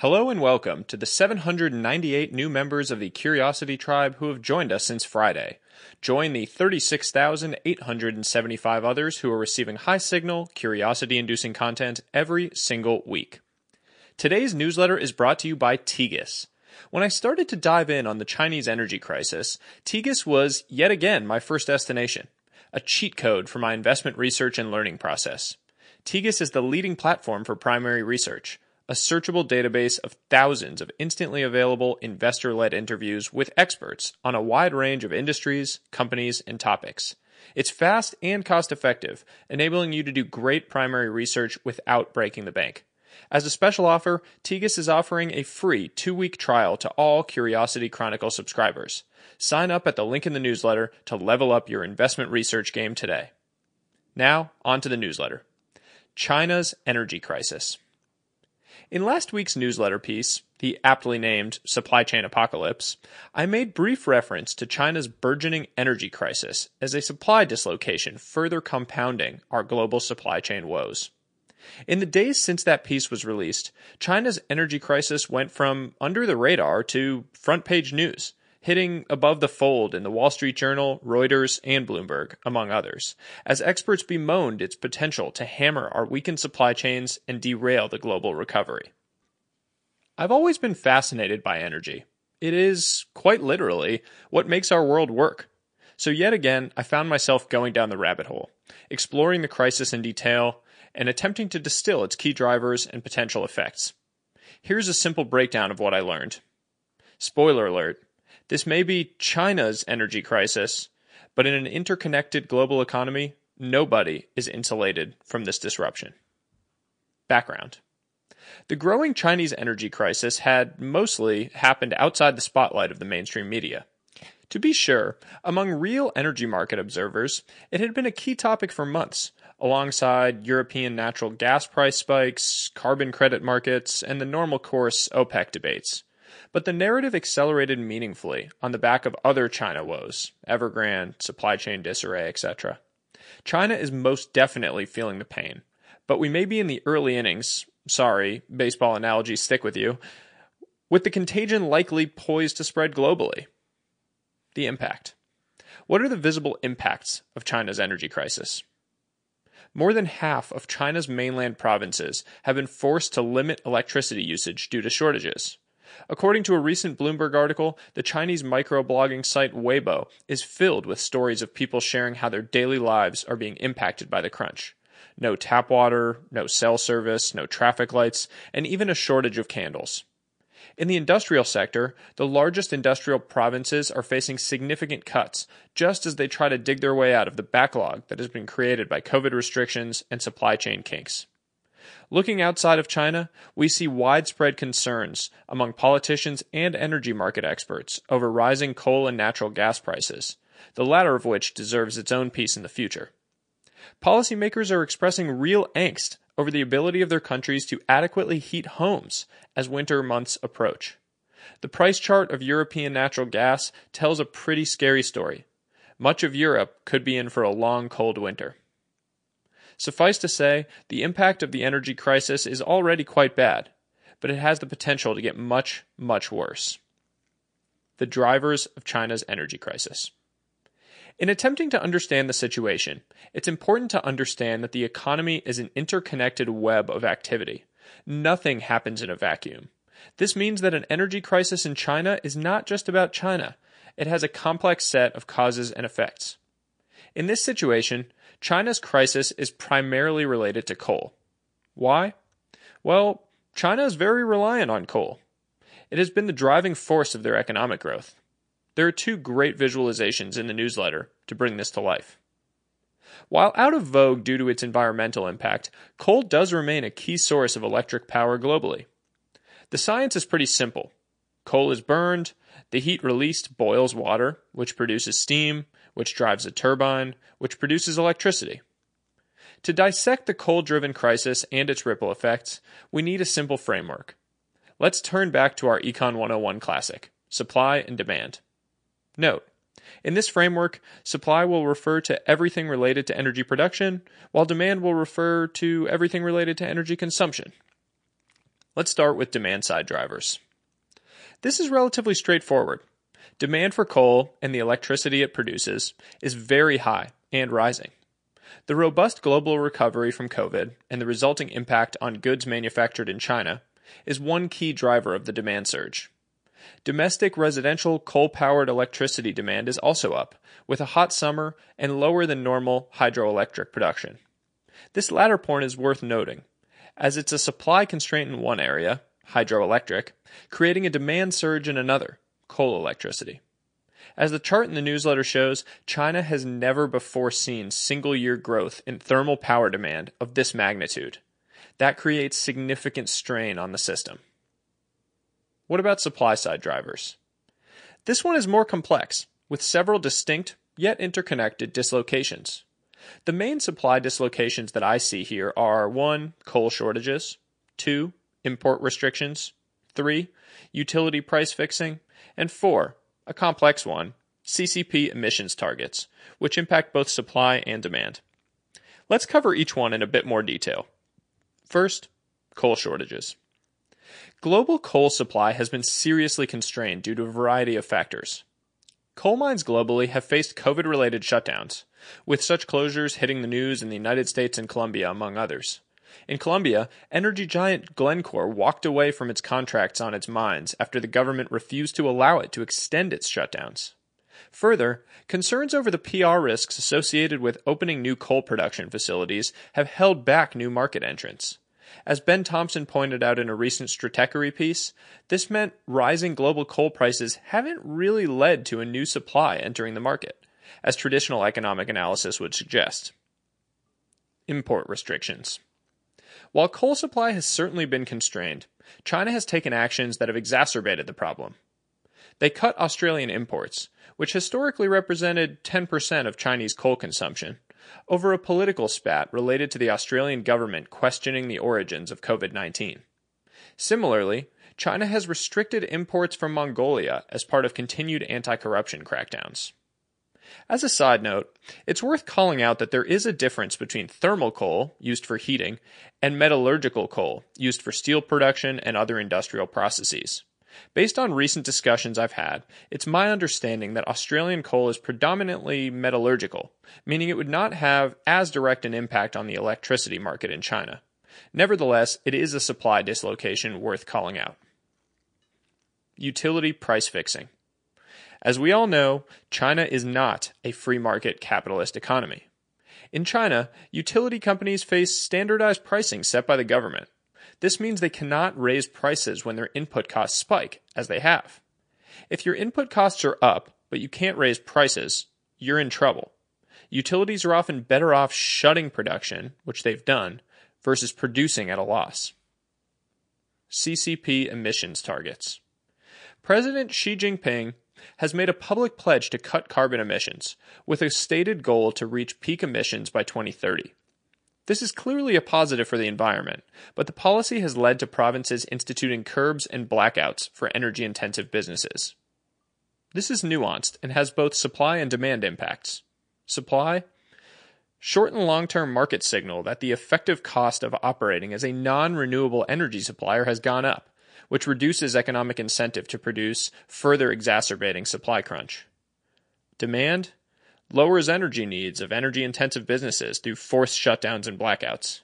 Hello and welcome to the 798 new members of the Curiosity Tribe who have joined us since Friday. Join the 36,875 others who are receiving high signal, curiosity inducing content every single week. Today's newsletter is brought to you by Tegus. When I started to dive in on the Chinese energy crisis, Tegus was yet again my first destination, a cheat code for my investment research and learning process. Tegus is the leading platform for primary research a searchable database of thousands of instantly available investor led interviews with experts on a wide range of industries, companies, and topics. It's fast and cost effective, enabling you to do great primary research without breaking the bank. As a special offer, Tegus is offering a free two week trial to all Curiosity Chronicle subscribers. Sign up at the link in the newsletter to level up your investment research game today. Now, on to the newsletter China's Energy Crisis. In last week's newsletter piece, the aptly named Supply Chain Apocalypse, I made brief reference to China's burgeoning energy crisis as a supply dislocation further compounding our global supply chain woes. In the days since that piece was released, China's energy crisis went from under the radar to front page news, hitting above the fold in the Wall Street Journal, Reuters, and Bloomberg, among others, as experts bemoaned its potential to hammer our weakened supply chains and derail the global recovery. I've always been fascinated by energy. It is, quite literally, what makes our world work. So, yet again, I found myself going down the rabbit hole, exploring the crisis in detail, and attempting to distill its key drivers and potential effects. Here's a simple breakdown of what I learned. Spoiler alert this may be China's energy crisis, but in an interconnected global economy, nobody is insulated from this disruption. Background The growing Chinese energy crisis had mostly happened outside the spotlight of the mainstream media. To be sure, among real energy market observers, it had been a key topic for months, alongside European natural gas price spikes, carbon credit markets, and the normal course OPEC debates. But the narrative accelerated meaningfully on the back of other China woes Evergrande, supply chain disarray, etc. China is most definitely feeling the pain, but we may be in the early innings. Sorry, baseball analogies stick with you. With the contagion likely poised to spread globally. The impact. What are the visible impacts of China's energy crisis? More than half of China's mainland provinces have been forced to limit electricity usage due to shortages. According to a recent Bloomberg article, the Chinese microblogging site Weibo is filled with stories of people sharing how their daily lives are being impacted by the crunch. No tap water, no cell service, no traffic lights, and even a shortage of candles. In the industrial sector, the largest industrial provinces are facing significant cuts just as they try to dig their way out of the backlog that has been created by COVID restrictions and supply chain kinks. Looking outside of China, we see widespread concerns among politicians and energy market experts over rising coal and natural gas prices, the latter of which deserves its own piece in the future. Policymakers are expressing real angst over the ability of their countries to adequately heat homes as winter months approach. The price chart of European natural gas tells a pretty scary story. Much of Europe could be in for a long cold winter. Suffice to say, the impact of the energy crisis is already quite bad, but it has the potential to get much, much worse. The drivers of China's energy crisis. In attempting to understand the situation, it's important to understand that the economy is an interconnected web of activity. Nothing happens in a vacuum. This means that an energy crisis in China is not just about China, it has a complex set of causes and effects. In this situation, China's crisis is primarily related to coal. Why? Well, China is very reliant on coal. It has been the driving force of their economic growth. There are two great visualizations in the newsletter to bring this to life. While out of vogue due to its environmental impact, coal does remain a key source of electric power globally. The science is pretty simple. Coal is burned, the heat released boils water, which produces steam, which drives a turbine, which produces electricity. To dissect the coal driven crisis and its ripple effects, we need a simple framework. Let's turn back to our Econ 101 classic supply and demand. Note, in this framework, supply will refer to everything related to energy production, while demand will refer to everything related to energy consumption. Let's start with demand side drivers. This is relatively straightforward. Demand for coal and the electricity it produces is very high and rising. The robust global recovery from COVID and the resulting impact on goods manufactured in China is one key driver of the demand surge. Domestic residential coal powered electricity demand is also up, with a hot summer and lower than normal hydroelectric production. This latter point is worth noting, as it's a supply constraint in one area, hydroelectric, creating a demand surge in another, coal electricity. As the chart in the newsletter shows, China has never before seen single year growth in thermal power demand of this magnitude. That creates significant strain on the system. What about supply side drivers? This one is more complex, with several distinct yet interconnected dislocations. The main supply dislocations that I see here are 1. Coal shortages, 2. Import restrictions, 3. Utility price fixing, and 4 a complex one, CCP emissions targets, which impact both supply and demand. Let's cover each one in a bit more detail. First, coal shortages. Global coal supply has been seriously constrained due to a variety of factors. Coal mines globally have faced COVID related shutdowns, with such closures hitting the news in the United States and Colombia, among others. In Colombia, energy giant Glencore walked away from its contracts on its mines after the government refused to allow it to extend its shutdowns. Further, concerns over the PR risks associated with opening new coal production facilities have held back new market entrants. As Ben Thompson pointed out in a recent Stratechery piece, this meant rising global coal prices haven't really led to a new supply entering the market, as traditional economic analysis would suggest. Import restrictions. While coal supply has certainly been constrained, China has taken actions that have exacerbated the problem. They cut Australian imports, which historically represented 10% of Chinese coal consumption, over a political spat related to the Australian government questioning the origins of COVID 19. Similarly, China has restricted imports from Mongolia as part of continued anti corruption crackdowns. As a side note, it's worth calling out that there is a difference between thermal coal, used for heating, and metallurgical coal, used for steel production and other industrial processes. Based on recent discussions I've had, it's my understanding that Australian coal is predominantly metallurgical, meaning it would not have as direct an impact on the electricity market in China. Nevertheless, it is a supply dislocation worth calling out. Utility price fixing. As we all know, China is not a free market capitalist economy. In China, utility companies face standardized pricing set by the government. This means they cannot raise prices when their input costs spike, as they have. If your input costs are up, but you can't raise prices, you're in trouble. Utilities are often better off shutting production, which they've done, versus producing at a loss. CCP emissions targets. President Xi Jinping has made a public pledge to cut carbon emissions, with a stated goal to reach peak emissions by 2030. This is clearly a positive for the environment, but the policy has led to provinces instituting curbs and blackouts for energy intensive businesses. This is nuanced and has both supply and demand impacts. Supply Short and long term market signal that the effective cost of operating as a non renewable energy supplier has gone up, which reduces economic incentive to produce, further exacerbating supply crunch. Demand lowers energy needs of energy intensive businesses through forced shutdowns and blackouts.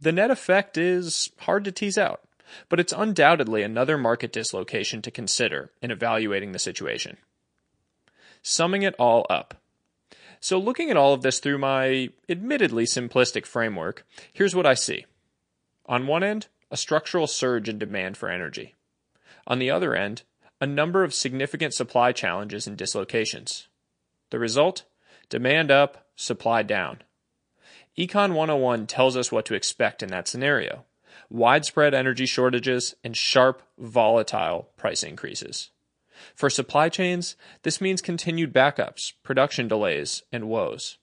The net effect is hard to tease out, but it's undoubtedly another market dislocation to consider in evaluating the situation. Summing it all up. So, looking at all of this through my admittedly simplistic framework, here's what I see. On one end, a structural surge in demand for energy. On the other end, a number of significant supply challenges and dislocations. The result? Demand up, supply down. Econ 101 tells us what to expect in that scenario widespread energy shortages and sharp, volatile price increases. For supply chains, this means continued backups, production delays, and woes.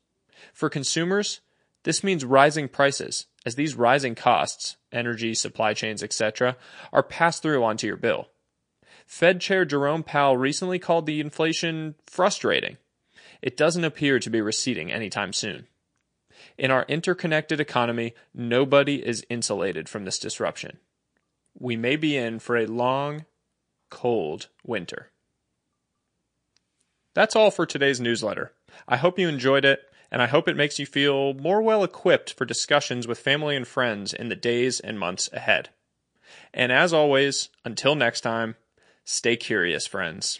For consumers, this means rising prices, as these rising costs, energy, supply chains, etc., are passed through onto your bill. Fed Chair Jerome Powell recently called the inflation frustrating. It doesn't appear to be receding anytime soon. In our interconnected economy, nobody is insulated from this disruption. we may be in for a long, cold winter. That's all for today's newsletter. I hope you enjoyed it, and I hope it makes you feel more well equipped for discussions with family and friends in the days and months ahead. And as always, until next time, stay curious, friends.